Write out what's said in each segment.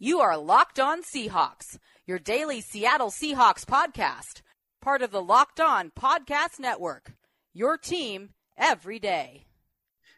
You are Locked On Seahawks, your daily Seattle Seahawks podcast, part of the Locked On Podcast Network. Your team every day.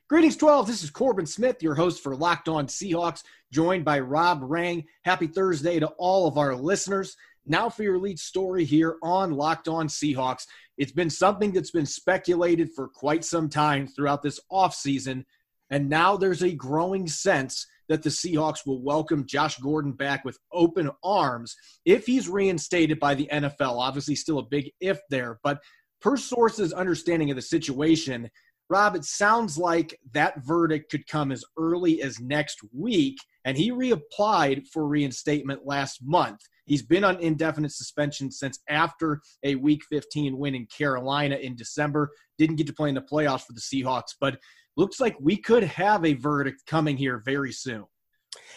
Greetings, 12. This is Corbin Smith, your host for Locked On Seahawks, joined by Rob Rang. Happy Thursday to all of our listeners. Now for your lead story here on Locked On Seahawks. It's been something that's been speculated for quite some time throughout this offseason, and now there's a growing sense that the Seahawks will welcome Josh Gordon back with open arms if he's reinstated by the NFL. Obviously, still a big if there, but per sources' understanding of the situation, Rob, it sounds like that verdict could come as early as next week, and he reapplied for reinstatement last month. He's been on indefinite suspension since after a Week 15 win in Carolina in December. Didn't get to play in the playoffs for the Seahawks, but looks like we could have a verdict coming here very soon.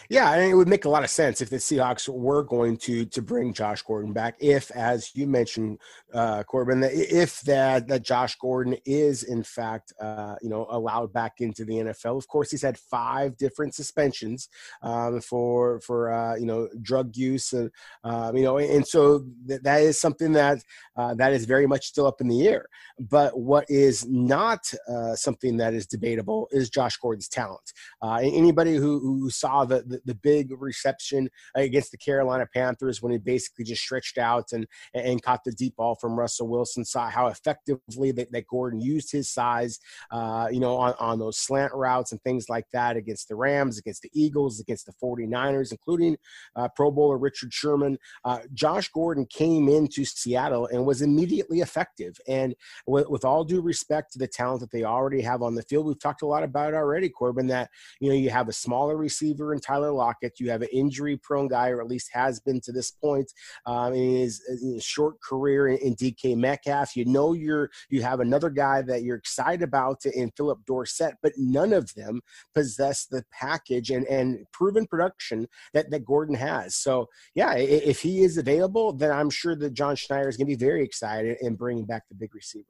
Yeah, and it would make a lot of sense if the Seahawks were going to to bring Josh Gordon back. If, as you mentioned, uh, Corbin, if that that Josh Gordon is in fact, uh, you know, allowed back into the NFL. Of course, he's had five different suspensions um, for for uh, you know drug use, and um, you know, and so th- that is something that uh, that is very much still up in the air. But what is not uh, something that is debatable is Josh Gordon's talent. Uh, anybody who, who saw the, the, the big reception against the Carolina Panthers when he basically just stretched out and and caught the deep ball from Russell Wilson. Saw how effectively that, that Gordon used his size, uh, you know, on, on those slant routes and things like that against the Rams, against the Eagles, against the 49ers, including uh, Pro Bowler Richard Sherman. Uh, Josh Gordon came into Seattle and was immediately effective. And with, with all due respect to the talent that they already have on the field, we've talked a lot about it already, Corbin, that, you know, you have a smaller receiver in Tyler Lockett. You have an injury prone guy, or at least has been to this point um, in, his, in, his, short career in, in, DK Metcalf. You know you're you have another guy that you're excited about in Phillip Dorsett, but none of them possess the package and, and proven production that, that Gordon has. So yeah, if he is available, then I'm sure that John Schneider is going to be very excited in bringing back the big receiver.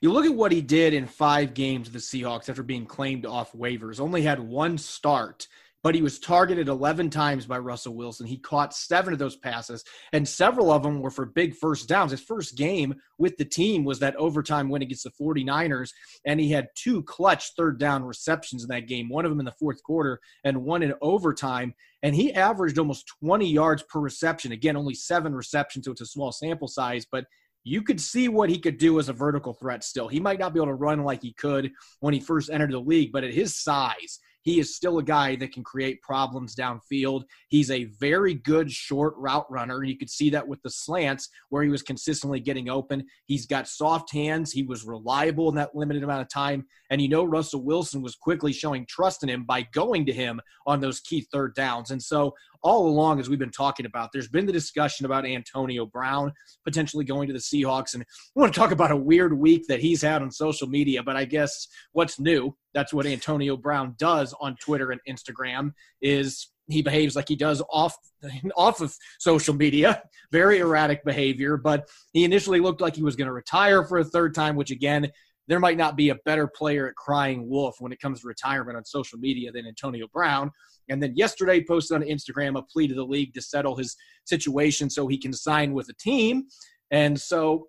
You look at what he did in five games of the Seahawks after being claimed off waivers. Only had one start but he was targeted 11 times by Russell Wilson. He caught seven of those passes, and several of them were for big first downs. His first game with the team was that overtime win against the 49ers, and he had two clutch third down receptions in that game, one of them in the fourth quarter and one in overtime. And he averaged almost 20 yards per reception. Again, only seven receptions, so it's a small sample size, but you could see what he could do as a vertical threat still. He might not be able to run like he could when he first entered the league, but at his size, he is still a guy that can create problems downfield. He's a very good short route runner. You could see that with the slants where he was consistently getting open. He's got soft hands. He was reliable in that limited amount of time. And you know, Russell Wilson was quickly showing trust in him by going to him on those key third downs. And so all along, as we've been talking about, there's been the discussion about Antonio Brown potentially going to the Seahawks. And I want to talk about a weird week that he's had on social media, but I guess what's new, that's what Antonio Brown does on Twitter and Instagram, is he behaves like he does off off of social media very erratic behavior but he initially looked like he was going to retire for a third time which again there might not be a better player at crying wolf when it comes to retirement on social media than Antonio Brown. And then yesterday posted on Instagram a plea to the league to settle his situation so he can sign with a team. And so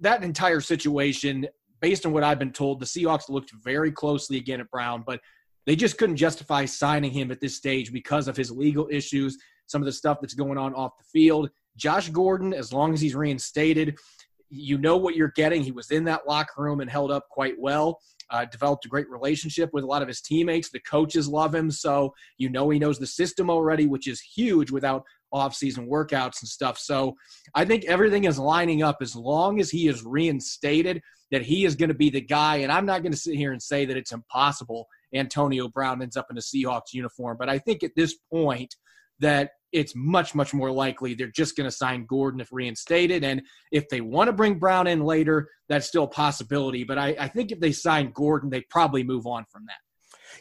that entire situation, based on what I've been told, the Seahawks looked very closely again at Brown, but they just couldn't justify signing him at this stage because of his legal issues, some of the stuff that's going on off the field. Josh Gordon, as long as he's reinstated, you know what you're getting. He was in that locker room and held up quite well. Uh, developed a great relationship with a lot of his teammates. The coaches love him, so you know he knows the system already, which is huge without off-season workouts and stuff. So I think everything is lining up as long as he is reinstated that he is going to be the guy. And I'm not going to sit here and say that it's impossible Antonio Brown ends up in a Seahawks uniform, but I think at this point that it's much, much more likely they're just going to sign Gordon if reinstated. And if they want to bring Brown in later, that's still a possibility. But I, I think if they sign Gordon, they probably move on from that.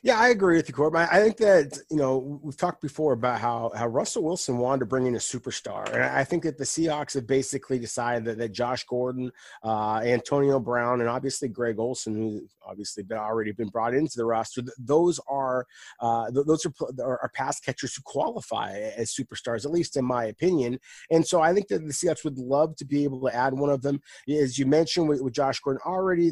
Yeah, I agree with you, Corbin. I think that you know we've talked before about how how Russell Wilson wanted to bring in a superstar, and I think that the Seahawks have basically decided that, that Josh Gordon, uh, Antonio Brown, and obviously Greg Olsen, who obviously been already been brought into the roster, those are uh, those are, are pass catchers who qualify as superstars, at least in my opinion. And so I think that the Seahawks would love to be able to add one of them, as you mentioned with, with Josh Gordon already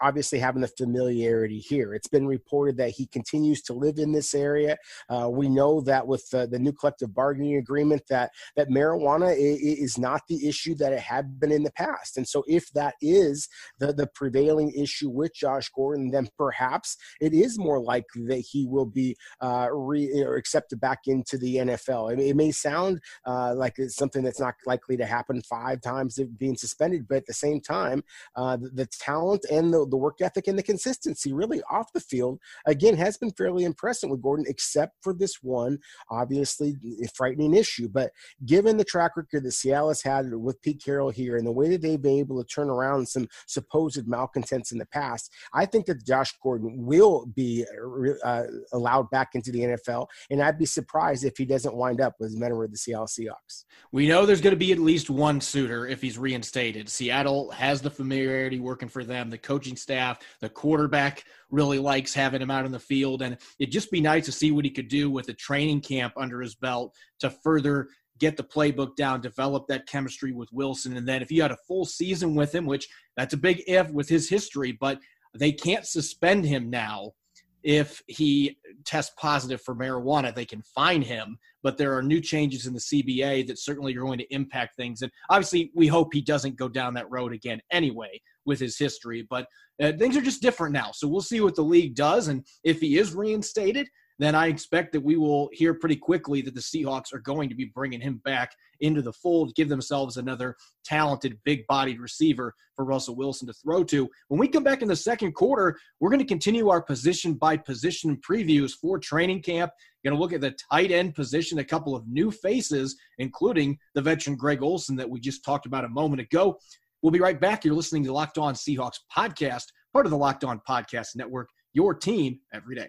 obviously having the familiarity here. It's been reported that he continues to live in this area. Uh, we know that with the, the, new collective bargaining agreement, that that marijuana is not the issue that it had been in the past. And so, if that is the the prevailing issue with Josh Gordon, then perhaps it is more likely that he will be uh, re, or accepted back into the NFL. It, it may sound uh, like it's something that's not likely to happen five times being suspended, but at the same time, uh, the, the talent and the the work ethic and the consistency really off the field again has been fairly impressive with Gordon, except for this one obviously frightening issue. But given the track record that Seattle has had with Pete Carroll here and the way that they've been able to turn around some supposed malcontents in the past, I think that Josh Gordon will be uh, allowed back into the NFL, and I'd be surprised if he doesn't wind up as a member of the Seattle Seahawks. We know there's going to be at least one suitor if he's reinstated. Seattle has the familiarity working for them. The coaching coaching staff. The quarterback really likes having him out on the field. And it'd just be nice to see what he could do with a training camp under his belt to further get the playbook down, develop that chemistry with Wilson. And then if you had a full season with him, which that's a big if with his history, but they can't suspend him now if he tests positive for marijuana, they can fine him. But there are new changes in the CBA that certainly are going to impact things. And obviously, we hope he doesn't go down that road again anyway with his history. But uh, things are just different now. So we'll see what the league does. And if he is reinstated, then I expect that we will hear pretty quickly that the Seahawks are going to be bringing him back into the fold, give themselves another talented, big bodied receiver for Russell Wilson to throw to. When we come back in the second quarter, we're going to continue our position by position previews for training camp. Going to look at the tight end position, a couple of new faces, including the veteran Greg Olsen that we just talked about a moment ago. We'll be right back. You're listening to Locked On Seahawks podcast, part of the Locked On Podcast Network, your team every day.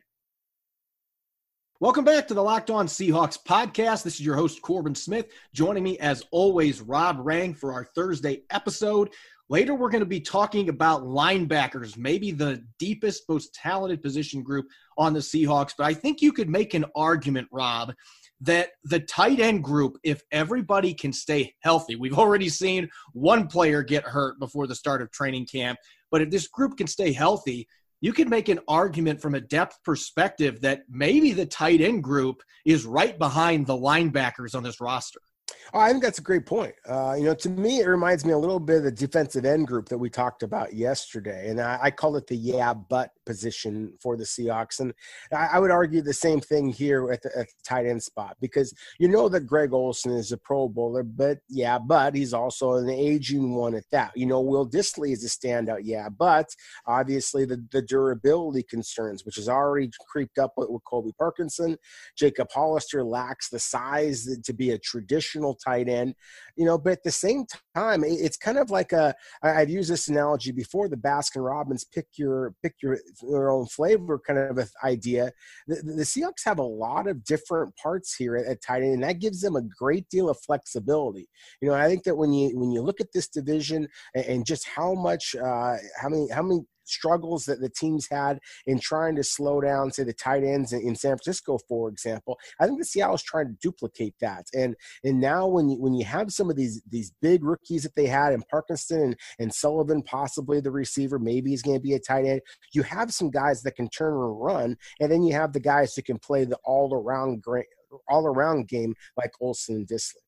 Welcome back to the Locked On Seahawks podcast. This is your host, Corbin Smith. Joining me, as always, Rob Rang for our Thursday episode. Later, we're going to be talking about linebackers, maybe the deepest, most talented position group on the Seahawks. But I think you could make an argument, Rob, that the tight end group, if everybody can stay healthy, we've already seen one player get hurt before the start of training camp. But if this group can stay healthy, you could make an argument from a depth perspective that maybe the tight end group is right behind the linebackers on this roster. Oh, I think that's a great point. Uh, you know, to me, it reminds me a little bit of the defensive end group that we talked about yesterday, and I, I call it the yeah but position for the Seahawks. And I, I would argue the same thing here at the, at the, tight end spot because you know that Greg Olsen is a Pro Bowler, but yeah, but he's also an aging one at that. You know, Will Dissly is a standout, yeah, but obviously the, the durability concerns, which has already creeped up with, with Colby Parkinson. Jacob Hollister lacks the size to be a traditional tight end, you know, but at the same time, it's kind of like a, I've used this analogy before the Baskin Robbins pick your, pick your, their own flavor kind of idea. The, the Seahawks have a lot of different parts here at, at tight end, and that gives them a great deal of flexibility. You know, I think that when you, when you look at this division and, and just how much, uh, how many, how many struggles that the teams had in trying to slow down, say, the tight ends in, San Francisco, for example. I think the Seattle's trying to duplicate that. And and now when you when you have some of these these big rookies that they had in Parkinson and, and Sullivan, possibly the receiver, maybe he's going to be a tight end. You have some guys that can turn and run, and then you have the guys who can play the all around great all around game like Olsen and Dissly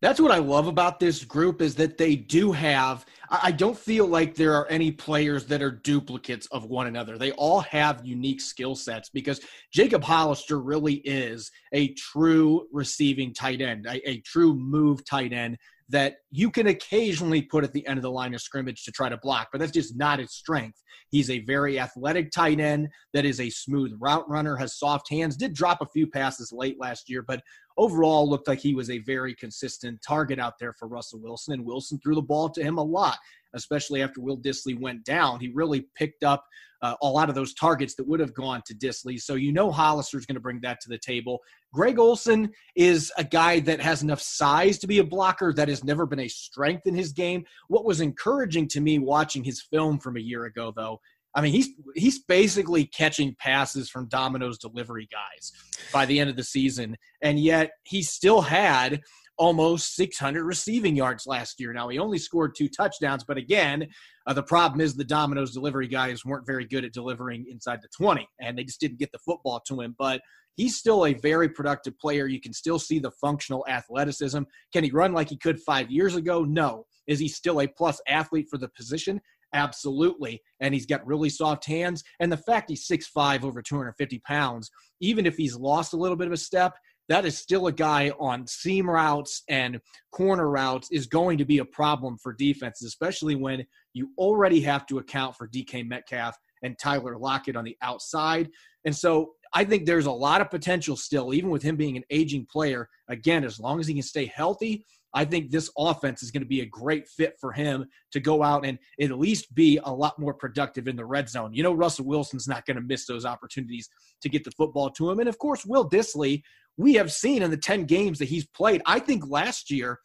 that's what I love about this group is that they do have. I don't feel like there are any players that are duplicates of one another. They all have unique skill sets because Jacob Hollister really is a true receiving tight end, a, a true move tight end that you can occasionally put at the end of the line of scrimmage to try to block, but that's just not his strength. He's a very athletic tight end that is a smooth route runner, has soft hands, did drop a few passes late last year, but overall looked like he was a very consistent target out there for Russell Wilson. And Wilson threw the ball to him a lot, especially after Will Dissly went down. He really picked up uh, a lot of those targets that would have gone to Dissly. So you know Hollister's going to bring that to the table. Greg Olsen is a guy that has enough size to be a blocker. That has never been a strength in his game. What was encouraging to me watching his film from a year ago, though, I mean, he's he's basically catching passes from Domino's delivery guys by the end of the season, and yet he still had almost 600 receiving yards last year. Now he only scored two touchdowns, but again, uh, the problem is the Domino's delivery guys weren't very good at delivering inside the 20, and they just didn't get the football to him. But he's still a very productive player. You can still see the functional athleticism. Can he run like he could five years ago? No. Is he still a plus athlete for the position? Absolutely. And he's got really soft hands. And the fact he's 6'5, over 250 pounds, even if he's lost a little bit of a step, that is still a guy on seam routes and corner routes is going to be a problem for defenses, especially when you already have to account for DK Metcalf and Tyler Lockett on the outside. And so I think there's a lot of potential still, even with him being an aging player. Again, as long as he can stay healthy, I think this offense is going to be a great fit for him to go out and at least be a lot more productive in the red zone. You know, Russell Wilson's not going to miss those opportunities to get the football to him. And of course, Will Dissly, we have seen in the 10 games that he's played, I think last year,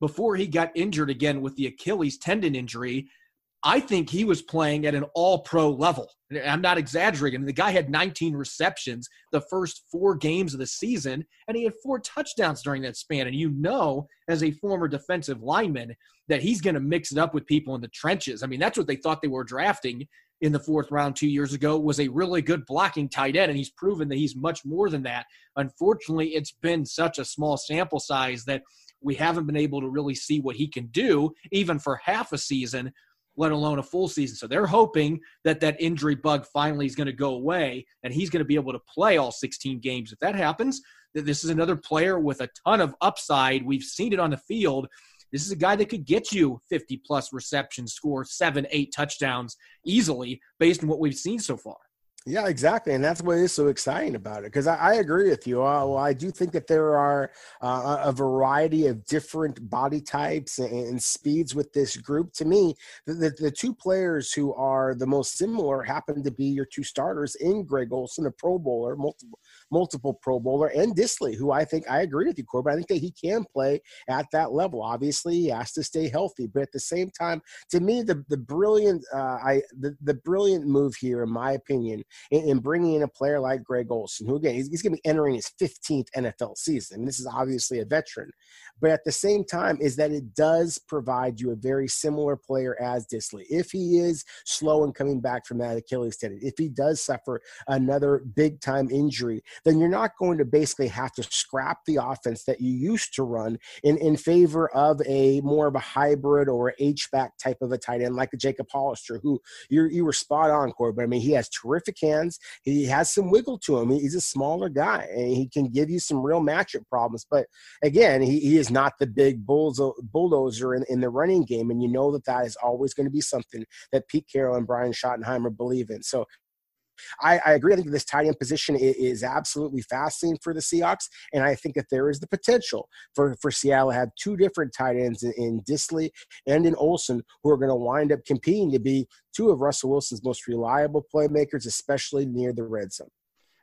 before he got injured again with the Achilles tendon injury, I think he was playing at an all pro level. I'm not exaggerating. The guy had 19 receptions the first four games of the season, and he had four touchdowns during that span. And you know, as a former defensive lineman, that he's going to mix it up with people in the trenches. I mean, that's what they thought they were drafting in the fourth round two years ago was a really good blocking tight end, and he's proven that he's much more than that. Unfortunately, it's been such a small sample size that we haven't been able to really see what he can do, even for half a season, let alone a full season. So they're hoping that that injury bug finally is going to go away, and he's going to be able to play all 16 games. If that happens, this is another player with a ton of upside. We've seen it on the field this is a guy that could get you 50 plus receptions, score seven, eight touchdowns easily based on what we've seen so far. Yeah, exactly, and that's what is so exciting about it. Because I, I, agree with you. Uh, well, I do think that there are uh, a variety of different body types and, and speeds with this group. To me, the, the, the, two players who are the most similar happen to be your two starters in Greg Olsen, a Pro Bowler, multiple multiple Pro Bowler, and Dissly, who I think I agree with you, Corbin. I think that he can play at that level. Obviously, he has to stay healthy, but at the same time, to me, the the brilliant uh, I the, the brilliant move here, in my opinion in, in bringing in a player like Greg Olsen, who again, he's, he's going to be entering his 15th NFL season. This is obviously a veteran, but at the same time, is that it does provide you a very similar player as Dissly If he is slow in coming back from that Achilles tendon, if he does suffer another big time injury, then you're not going to basically have to scrap the offense that you used to run in, in favor of a more of a hybrid or H-back type of a tight end like a Jacob Hollister, who you you were spot on, Corey. But I mean, he has terrific hands. He has some wiggle to him. He's a smaller guy, and he can give you some real matchup problems. But again, he, he is not the big bulldozer in, in the running game, and you know that that is always going to be something that Pete Carroll and Brian Schottenheimer believe in. So I, I, agree. I think this tight end position is, absolutely fascinating for the Seahawks, and I think that there is the potential for, for Seattle to have two different tight ends in, in Dissly and in Olsen who are going to wind up competing to be two of Russell Wilson's most reliable playmakers, especially near the red zone.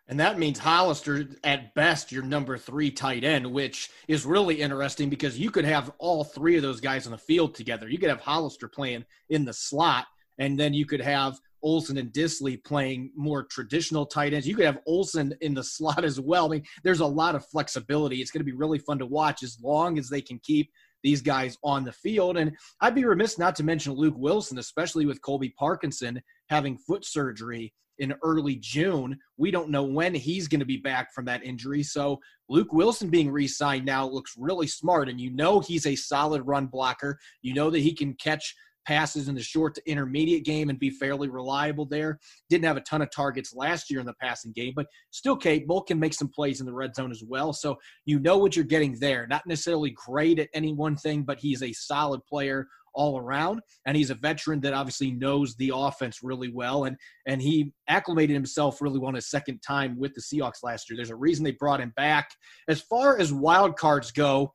And that means Hollister, at best, your number three tight end, which is really interesting because you could have all three of those guys on the field together. You could have Hollister playing in the slot, and then you could have Olsen and Dissly playing more traditional tight ends. You could have Olsen in the slot as well. I mean, there's a lot of flexibility. It's going to be really fun to watch as long as they can keep these guys on the field. And I'd be remiss not to mention Luke Wilson, especially with Colby Parkinson having foot surgery in early June. We don't know when he's going to be back from that injury. So Luke Wilson being re signed now looks really smart. And you know he's a solid run blocker. You know that he can catch passes in the short to intermediate game and be fairly reliable there. Didn't have a ton of targets last year in the passing game, but still capable, can make some plays in the red zone as well. So you know what you're getting there. Not necessarily great at any one thing, but he's a solid player all around. And he's a veteran that obviously knows the offense really well. And and he acclimated himself really well his second time with the Seahawks last year. There's a reason they brought him back. As far as wild cards go,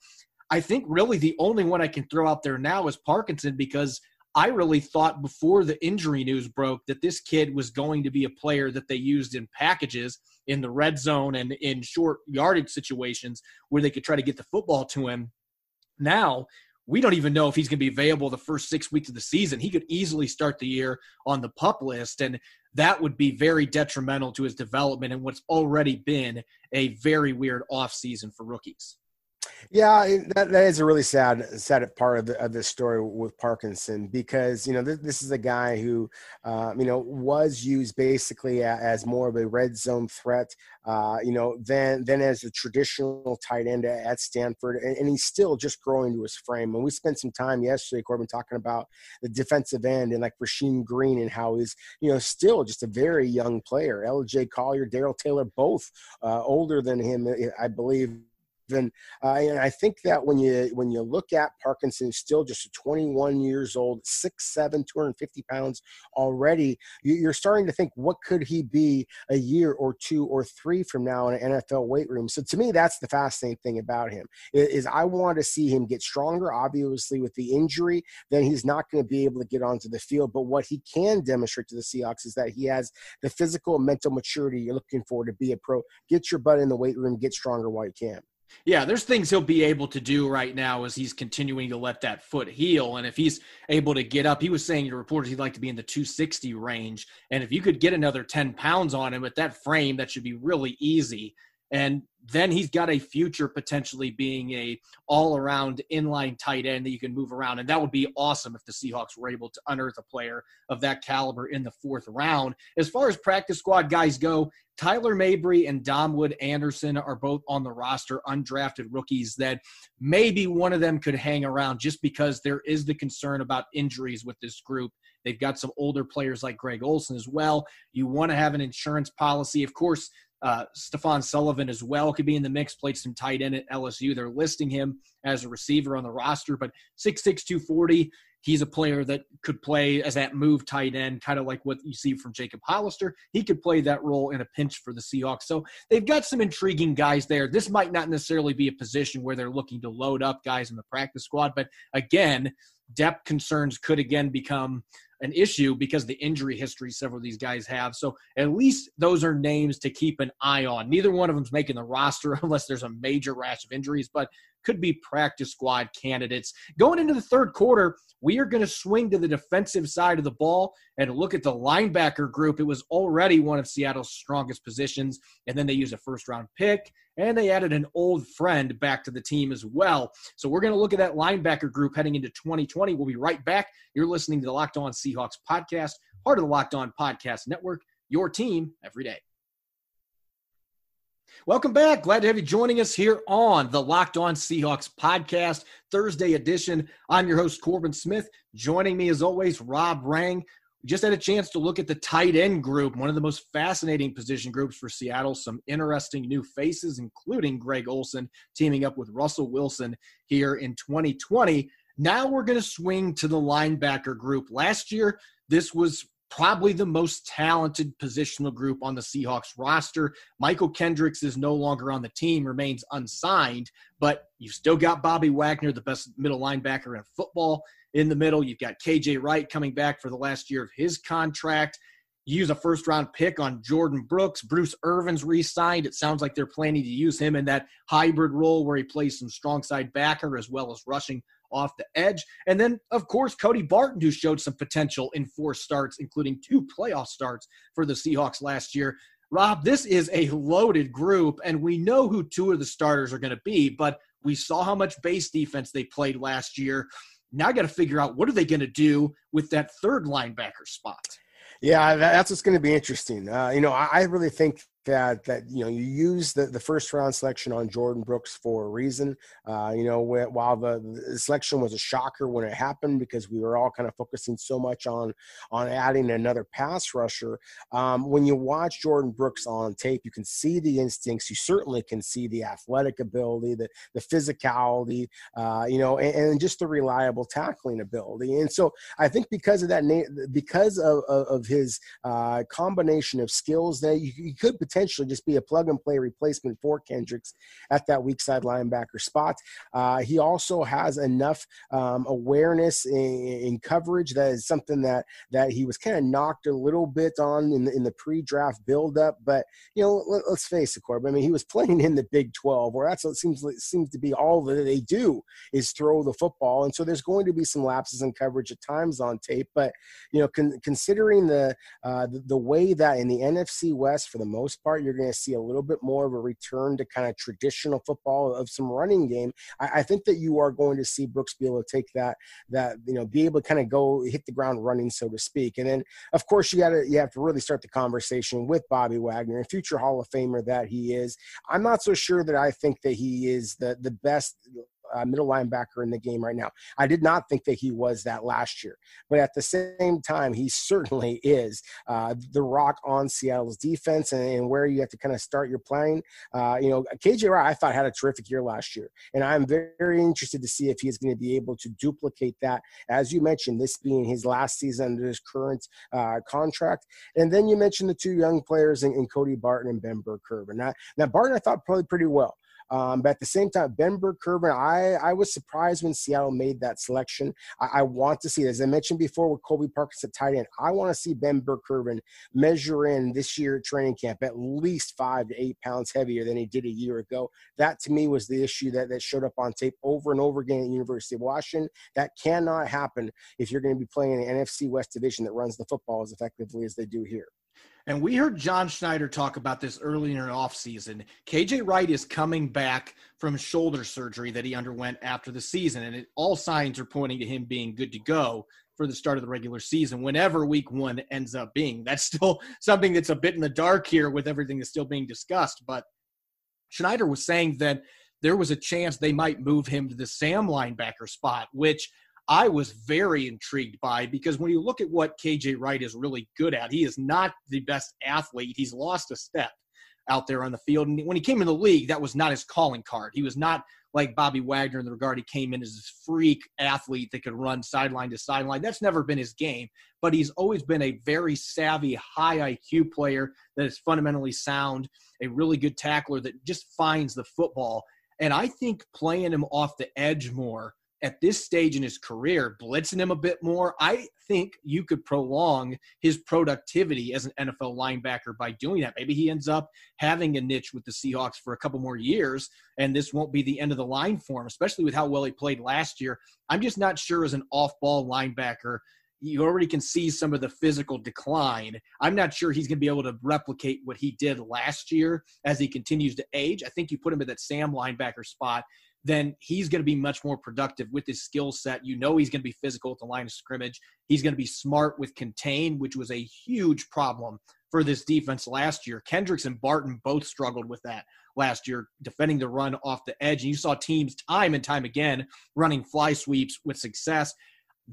I think really the only one I can throw out there now is Parkinson because I really thought before the injury news broke that this kid was going to be a player that they used in packages in the red zone and in short yardage situations where they could try to get the football to him. Now, we don't even know if he's going to be available the first six weeks of the season. He could easily start the year on the pup list, and that would be very detrimental to his development and what's already been a very weird offseason for rookies. Yeah, that, that is a really sad sad part of the of this story with Parkinson because you know this, this is a guy who uh, you know was used basically as more of a red zone threat, uh, you know, than than as a traditional tight end at Stanford, and, and, he's still just growing to his frame. And we spent some time yesterday, Corbin, talking about the defensive end and like Rasheem Green and how he's you know still just a very young player. L.J. Collier, Darrell Taylor, both uh, older than him, I believe and, uh, and I think that when you when you look at Parkinson, still just 21 years old, 6'7", 250 pounds already, you're starting to think, what could he be a year or two or three from now in an NFL weight room? So to me, that's the fascinating thing about him is I want to see him get stronger. Obviously, with the injury, then he's not going to be able to get onto the field. But what he can demonstrate to the Seahawks is that he has the physical and mental maturity you're looking for to be a pro. Get your butt in the weight room, get stronger while you can. Yeah, there's things he'll be able to do right now as he's continuing to let that foot heal. And if he's able to get up, he was saying to reporters he'd like to be in the 260 range. And if you could get another 10 pounds on him with that frame, that should be really easy. And then he's got a future potentially being a all-around inline tight end that you can move around and that would be awesome if the Seahawks were able to unearth a player of that caliber in the fourth round. As far as practice squad guys go, Tyler Mabry and Domwood Anderson are both on the roster, undrafted rookies that maybe one of them could hang around just because there is the concern about injuries with this group. They've got some older players like Greg Olsen as well. You want to have an insurance policy. Of course, uh, Stephen Sullivan as well could be in the mix, played some tight end at LSU. They're listing him as a receiver on the roster, but 6'6, 240. He's a player that could play as that move tight end, kind of like what you see from Jacob Hollister. He could play that role in a pinch for the Seahawks. So they've got some intriguing guys there. This might not necessarily be a position where they're looking to load up guys in the practice squad, but again, depth concerns could again become an issue because the injury history several of these guys have. So at least those are names to keep an eye on. Neither one of them's making the roster unless there's a major rash of injuries, but could be practice squad candidates. Going into the third quarter, we are going to swing to the defensive side of the ball and look at the linebacker group. It was already one of Seattle's strongest positions, and then they used a first round pick and they added an old friend back to the team as well. So we're going to look at that linebacker group heading into 2020. We'll be right back. You're listening to the Locked On Seahawks podcast, part of the Locked On Podcast Network, your team every day. Welcome back. Glad to have you joining us here on the Locked On Seahawks podcast, Thursday edition. I'm your host, Corbin Smith. Joining me, as always, Rob Rang. We just had a chance to look at the tight end group, one of the most fascinating position groups for Seattle. Some interesting new faces, including Greg Olsen teaming up with Russell Wilson here in 2020. Now we're going to swing to the linebacker group. Last year, this was probably the most talented positional group on the Seahawks roster. Mychal Kendricks is no longer on the team, remains unsigned, but you've still got Bobby Wagner, the best middle linebacker in football in the middle. You've got KJ Wright coming back for the last year of his contract. You use a first round pick on Jordyn Brooks. Bruce Irvin's re signed. It sounds like they're planning to use him in that hybrid role where he plays some strong side backer as well as rushing off the edge. And then, of course, Cody Barton, who showed some potential in four starts, including two playoff starts for the Seahawks last year. Rob, this is a loaded group, and we know who two of the starters are going to be, but we saw how much base defense they played last year. Now I got to figure out what are they going to do with that third linebacker spot. Yeah, that's what's going to be interesting. Uh, you know, I, really think that that you know you use the, the first round selection on Jordyn Brooks for a reason. Uh, you know, while the, the, selection was a shocker when it happened because we were all kind of focusing so much on on adding another pass rusher. Um, when you watch Jordyn Brooks on tape, you can see the instincts. You certainly can see the athletic ability, the the physicality, uh, you know, and, and, just the reliable tackling ability. And so I think because of that, because of, of, of his uh, combination of skills, that you, you could potentially just be a plug and play replacement for Kendricks at that weak side linebacker spot. Uh, he also has enough um, awareness in, in, coverage that is something that that he was kind of knocked a little bit on in the, in the pre-draft buildup. But you know, let, us face it, Corbin. I mean, he was playing in the Big 12, where that's what seems seems to be all that they do is throw the football, and so there's going to be some lapses in coverage at times on tape. But you know, con- considering the, uh, the the way that in the NFC West, for the most part, you're going to see a little bit more of a return to kind of traditional football of some running game. I, I, think that you are going to see Brooks be able to take that that you know be able to kind of go hit the ground running, so to speak. And then of course you got to you have to really start the conversation with Bobby Wagner, a future Hall of Famer that he is. I'm not so sure that I think that he is the the best uh, middle linebacker in the game right now. I did not think that he was that last year, but at the same time, he certainly is uh, the rock on Seattle's defense and, and, where you have to kind of start your playing. Uh, you know, KJ Wright, I thought had a terrific year last year, and I'm very, interested to see if he's going to be able to duplicate that. As you mentioned, this being his last season under his current uh, contract, and then you mentioned the two young players in, in Cody Barton and Ben Burr-Kirven. Now, now Barton, I thought played pretty well. Um, but at the same time, Ben Burr-Kirven, I, I was surprised when Seattle made that selection. I, I, want to see, as I mentioned before with Colby Parkinson tight end, I want to see Ben Burr-Kirven measure in this year at training camp at least five to eight pounds heavier than he did a year ago. That to me was the issue that, that showed up on tape over and over again at University of Washington. That cannot happen if you're going to be playing an NFC West division that runs the football as effectively as they do here. And we heard John Schneider talk about this earlier in the offseason. KJ Wright is coming back from shoulder surgery that he underwent after the season, and it, all signs are pointing to him being good to go for the start of the regular season, whenever week one ends up being. That's still something that's a bit in the dark here with everything that's still being discussed. But Schneider was saying that there was a chance they might move him to the Sam linebacker spot, which – I was very intrigued by because when you look at what KJ Wright is really good at, he is not the best athlete. He's lost a step out there on the field. And when he came in the league, that was not his calling card. He was not like Bobby Wagner in the regard he came in as this freak athlete that could run sideline to sideline. That's never been his game, but he's always been a very savvy, high IQ player that is fundamentally sound, a really good tackler that just finds the football. And I think playing him off the edge more at this stage in his career, blitzing him a bit more, I think you could prolong his productivity as an NFL linebacker by doing that. Maybe he ends up having a niche with the Seahawks for a couple more years, and this won't be the end of the line for him, especially with how well he played last year. I'm just not sure as an off ball linebacker. You already can see some of the physical decline. I'm not sure he's going to be able to replicate what he did last year as he continues to age. I think you put him at that Sam linebacker spot then he's going to be much more productive with his skill set. You know, he's going to be physical at the line of scrimmage. He's going to be smart with contain, which was a huge problem for this defense last year. Kendricks and Barton both struggled with that last year, defending the run off the edge. And you saw teams time and time again running fly sweeps with success.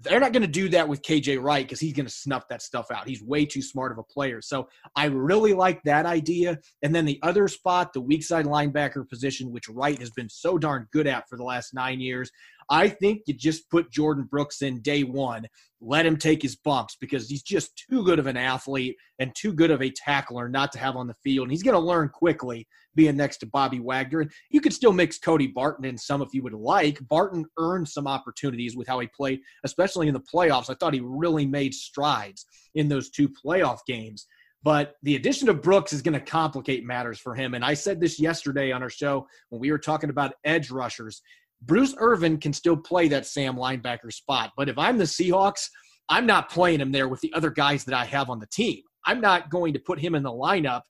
They're not going to do that with KJ Wright because he's going to snuff that stuff out. He's way too smart of a player. So I really like that idea. And then the other spot, the weak side linebacker position, which Wright has been so darn good at for the last nine years. I think you just put Jordyn Brooks in day one, let him take his bumps because he's just too good of an athlete and too good of a tackler not to have on the field. And he's going to learn quickly being next to Bobby Wagner. And you could still mix Cody Barton in some if you would like. Barton earned some opportunities with how he played, especially in the playoffs. I thought he really made strides in those two playoff games. But the addition of Brooks is going to complicate matters for him. And I said this yesterday on our show when we were talking about edge rushers. Bruce Irvin can still play that Sam linebacker spot. But if I'm the Seahawks, I'm not playing him there with the other guys that I have on the team. I'm not going to put him in the lineup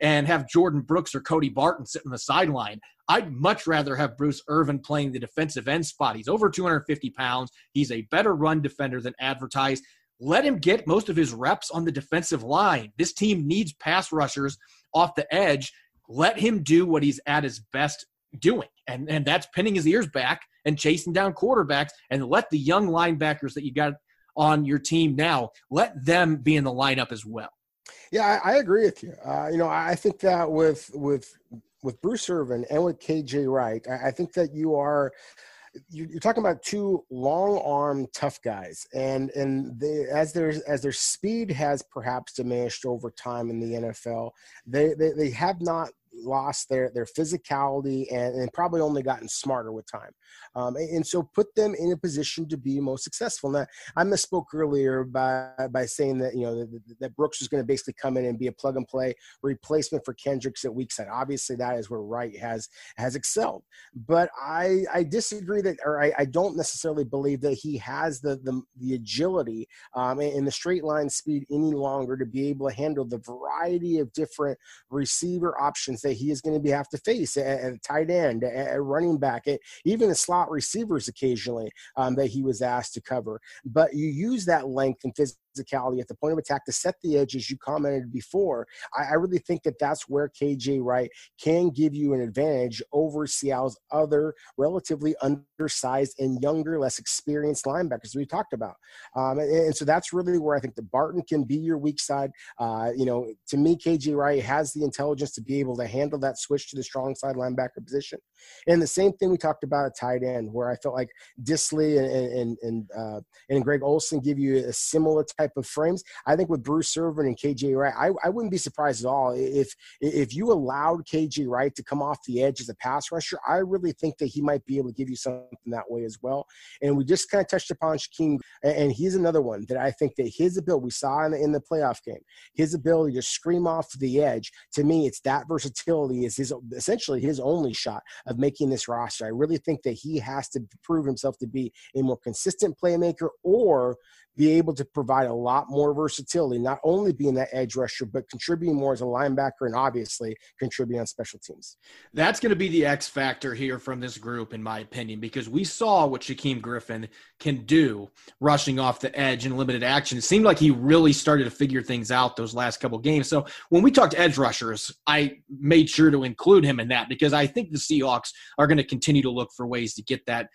and have Jordyn Brooks or Cody Barton sit on the sideline. I'd much rather have Bruce Irvin playing the defensive end spot. He's over 250 pounds. He's a better run defender than advertised. Let him get most of his reps on the defensive line. This team needs pass rushers off the edge, let him do what he's at his best doing. And, and that's pinning his ears back and chasing down quarterbacks and let the young linebackers that you got on your team now, let them be in the lineup as well. Yeah, I, I agree with you. Uh, you know, I think that with with with Bruce Irvin and with KJ Wright, I, I think that you are you're talking about two long arm tough guys and and they, as their as their speed has perhaps diminished over time in the NFL they they, they have not lost their their physicality and, and probably only gotten smarter with time. Um, and, and, so put them in a position to be most successful. Now, I misspoke earlier by by saying that you know that, that Brooks was going to basically come in and be a plug and play replacement for Kendricks at weak side. Obviously, that is where Wright has has excelled. But I I disagree that, or I, I don't necessarily believe that he has the the, the agility um, and the straight line speed any longer to be able to handle the variety of different receiver options that he is going to be have to face at, at tight end, at, at running back, at, even the slot receivers occasionally um, that he was asked to cover. But you use that length and physical physicality at the point of attack to set the edge, as you commented before. I, I really think that that's where KJ Wright can give you an advantage over Seattle's other relatively undersized and younger, less experienced linebackers we talked about. Um, and, and, so that's really where I think the Barton can be your weak side. Uh, you know, to me, KJ Wright has the intelligence to be able to handle that switch to the strong side linebacker position. And the same thing we talked about at tight end, where I felt like Dissly and and and, uh, and Greg Olsen give you a similar type type of frames. I think with Bruce Irvin and KJ Wright, I, I wouldn't be surprised at all if if you allowed KJ Wright to come off the edge as a pass rusher. I really think that he might be able to give you something that way as well. And we just kind of touched upon Shaquem, and he's another one that I think that his ability we saw in the, in the playoff game, his ability to scream off the edge. To me, it's that versatility is his essentially his only shot of making this roster. I really think that he has to prove himself to be a more consistent playmaker or be able to provide a lot more versatility, not only being that edge rusher, but contributing more as a linebacker and obviously contributing on special teams. That's going to be the X factor here from this group, in my opinion, because we saw what Shaquem Griffin can do rushing off the edge in limited action. It seemed like he really started to figure things out those last couple games. So when we talked edge rushers, I made sure to include him in that because I think the Seahawks are going to continue to look for ways to get that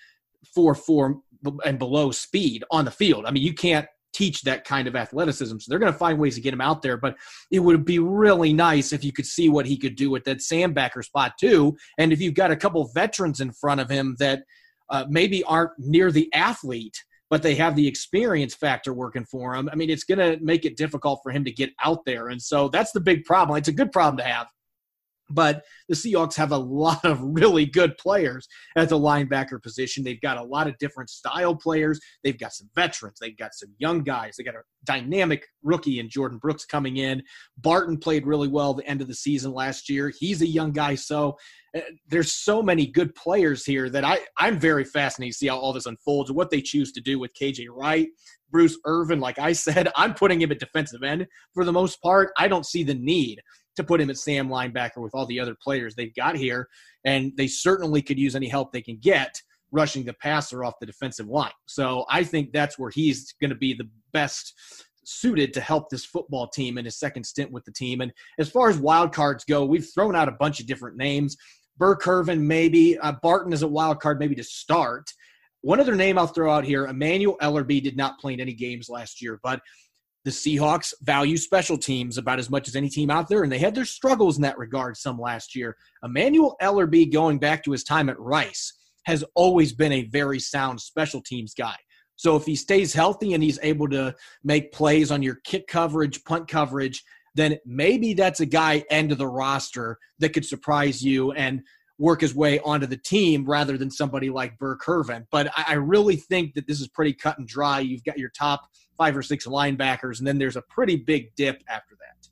four four and below speed on the field. I mean, you can't teach that kind of athleticism. So they're going to find ways to get him out there. But it would be really nice if you could see what he could do with that Sam backer spot too. And if you've got a couple veterans in front of him that uh, maybe aren't near the athlete, but they have the experience factor working for him. I mean, it's going to make it difficult for him to get out there. And so that's the big problem. It's a good problem to have but the Seahawks have a lot of really good players at the linebacker position. They've got a lot of different style players. They've got some veterans. They've got some young guys. They got a dynamic rookie in Jordyn Brooks coming in. Barton played really well the end of the season last year. He's a young guy. So uh, there's so many good players here that I, I'm very fascinated to see how all this unfolds and what they choose to do with KJ Wright. Bruce Irvin, like I said, I'm putting him at defensive end for the most part. I don't see the need to put him at Sam linebacker with all the other players they've got here. And they certainly could use any help they can get rushing the passer off the defensive line. So I think that's where he's going to be the best suited to help this football team in his second stint with the team. And as far as wild cards go, we've thrown out a bunch of different names. Burr-Kirven, maybe. Uh, Barton is a wild card, maybe to start. One other name I'll throw out here Emmanuel Ellerbe did not play in any games last year, but the Seahawks value special teams about as much as any team out there, and they had their struggles in that regard some last year. Emmanuel Ellerbe, going back to his time at Rice, has always been a very sound special teams guy. So if he stays healthy and he's able to make plays on your kick coverage, punt coverage, then maybe that's a guy end of the roster that could surprise you and work his way onto the team rather than somebody like Burr-Kirven. But I really think that this is pretty cut and dry. You've got your top five or six linebackers, and then there's a pretty big dip after that.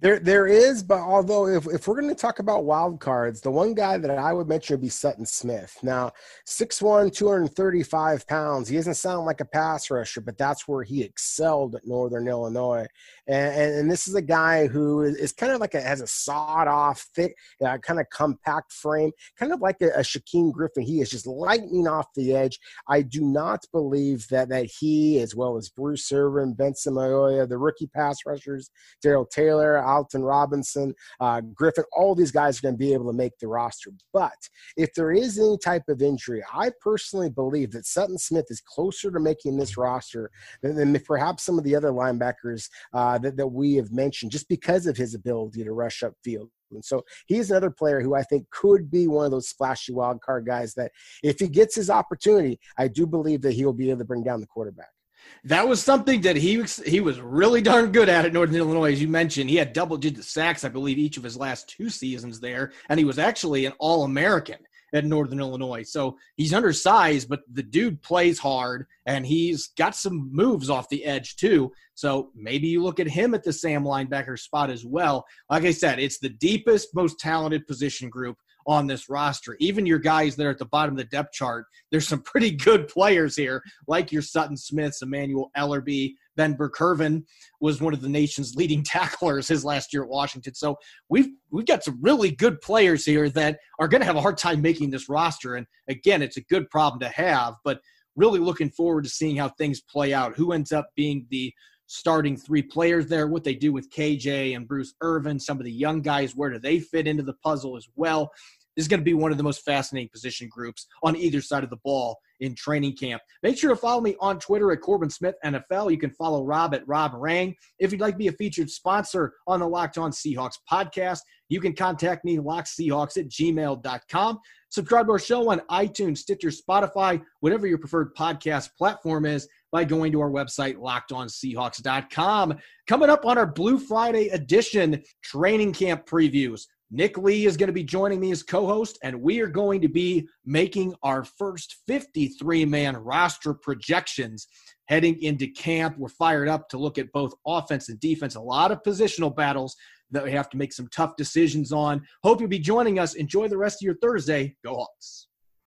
There, there is, but although if, if we're going to talk about wild cards, the one guy that I would mention would be Sutton Smith. Now, 6'1", 235 pounds. He doesn't sound like a pass rusher, but that's where he excelled at Northern Illinois. And, and, and this is a guy who is, is, kind of like a, has a sawed off, thick, uh, kind of compact frame, kind of like a, a Shaquem Griffin. He is just lightning off the edge. I do not believe that that he, as well as Bruce Irvin, Benson Mayowa, the rookie pass rushers, Darrell Taylor, Alton Robinson, uh, Griffin, all these guys are going to be able to make the roster. But if there is any type of injury, I personally believe that Sutton Smith is closer to making this roster than, than perhaps some of the other linebackers uh, that, that we have mentioned, just because of his ability to rush upfield. And so he's another player who I think could be one of those splashy wild card guys that if he gets his opportunity, I do believe that he'll be able to bring down the quarterback. That was something that he was he was really darn good at at Northern Illinois, as you mentioned. He had double digit sacks, I believe, each of his last two seasons there, and he was actually an All American at Northern Illinois. So he's undersized, but the dude plays hard and he's got some moves off the edge too. So maybe you look at him at the Sam linebacker spot as well. Like I said, it's the deepest, most talented position group on this roster. Even your guys that are at the bottom of the depth chart, there's some pretty good players here, like your Sutton Smiths, Emmanuel Ellerbe, Ben Burr-Kirven was one of the nation's leading tacklers his last year at Washington. So we've we've got some really good players here that are going to have a hard time making this roster. And again, it's a good problem to have, but really looking forward to seeing how things play out. Who ends up being the starting three players there, what they do with KJ and Bruce Irvin, some of the young guys, where do they fit into the puzzle as well? This is going to be one of the most fascinating position groups on either side of the ball in training camp. Make sure to follow me on Twitter at Corbin Smith NFL. You can follow Rob at Rob Rang. If you'd like to be a featured sponsor on the Locked On Seahawks podcast, you can contact me, lockseahawks at gmail.com. Subscribe to our show on iTunes, Stitcher, Spotify, whatever your preferred podcast platform is by going to our website, lockedonseahawks.com. Coming up on our Blue Friday edition training camp previews. Nick Lee is going to be joining me as co host, and we are going to be making our first 53 man roster projections heading into camp. We're fired up to look at both offense and defense, a lot of positional battles that we have to make some tough decisions on. Hope you'll be joining us. Enjoy the rest of your Thursday. Go Hawks.